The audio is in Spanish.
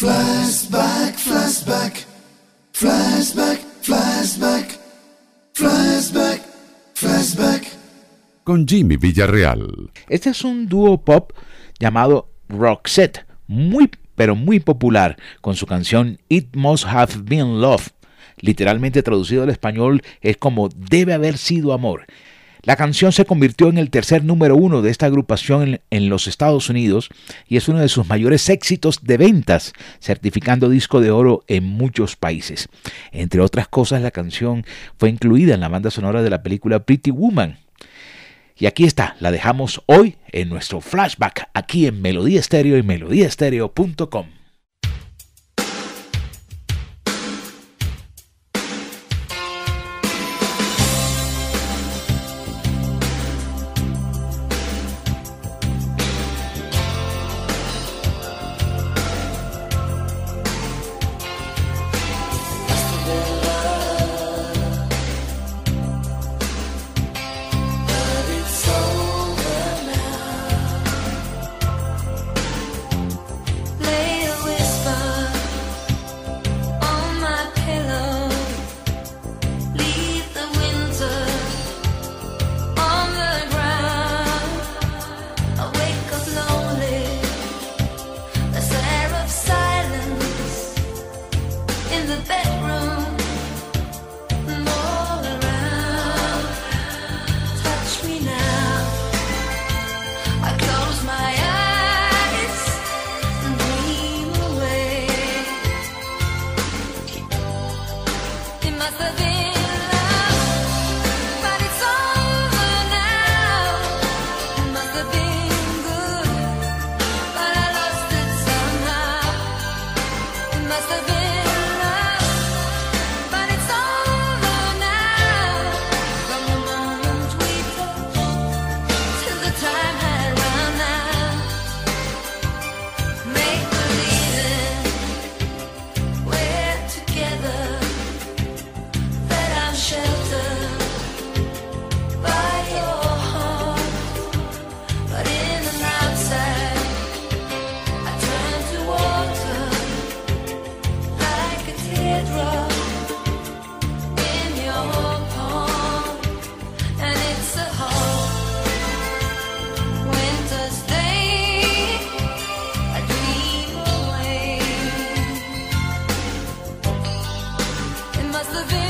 Flashback, flashback, flashback, flashback, flashback, flashback. Con Jimmy Villarreal. Este es un dúo pop llamado Roxette, muy pero muy popular, con su canción It Must Have Been Love. Literalmente traducido al español es como Debe haber sido amor. La canción se convirtió en el tercer número uno de esta agrupación en, los Estados Unidos y es uno de sus mayores éxitos de ventas, certificando disco de oro en muchos países. Entre otras cosas, la canción fue incluida en la banda sonora de la película Pretty Woman. Y aquí está, la dejamos hoy en nuestro flashback aquí en Melodía Estéreo y melodíaestéreo.com. of it.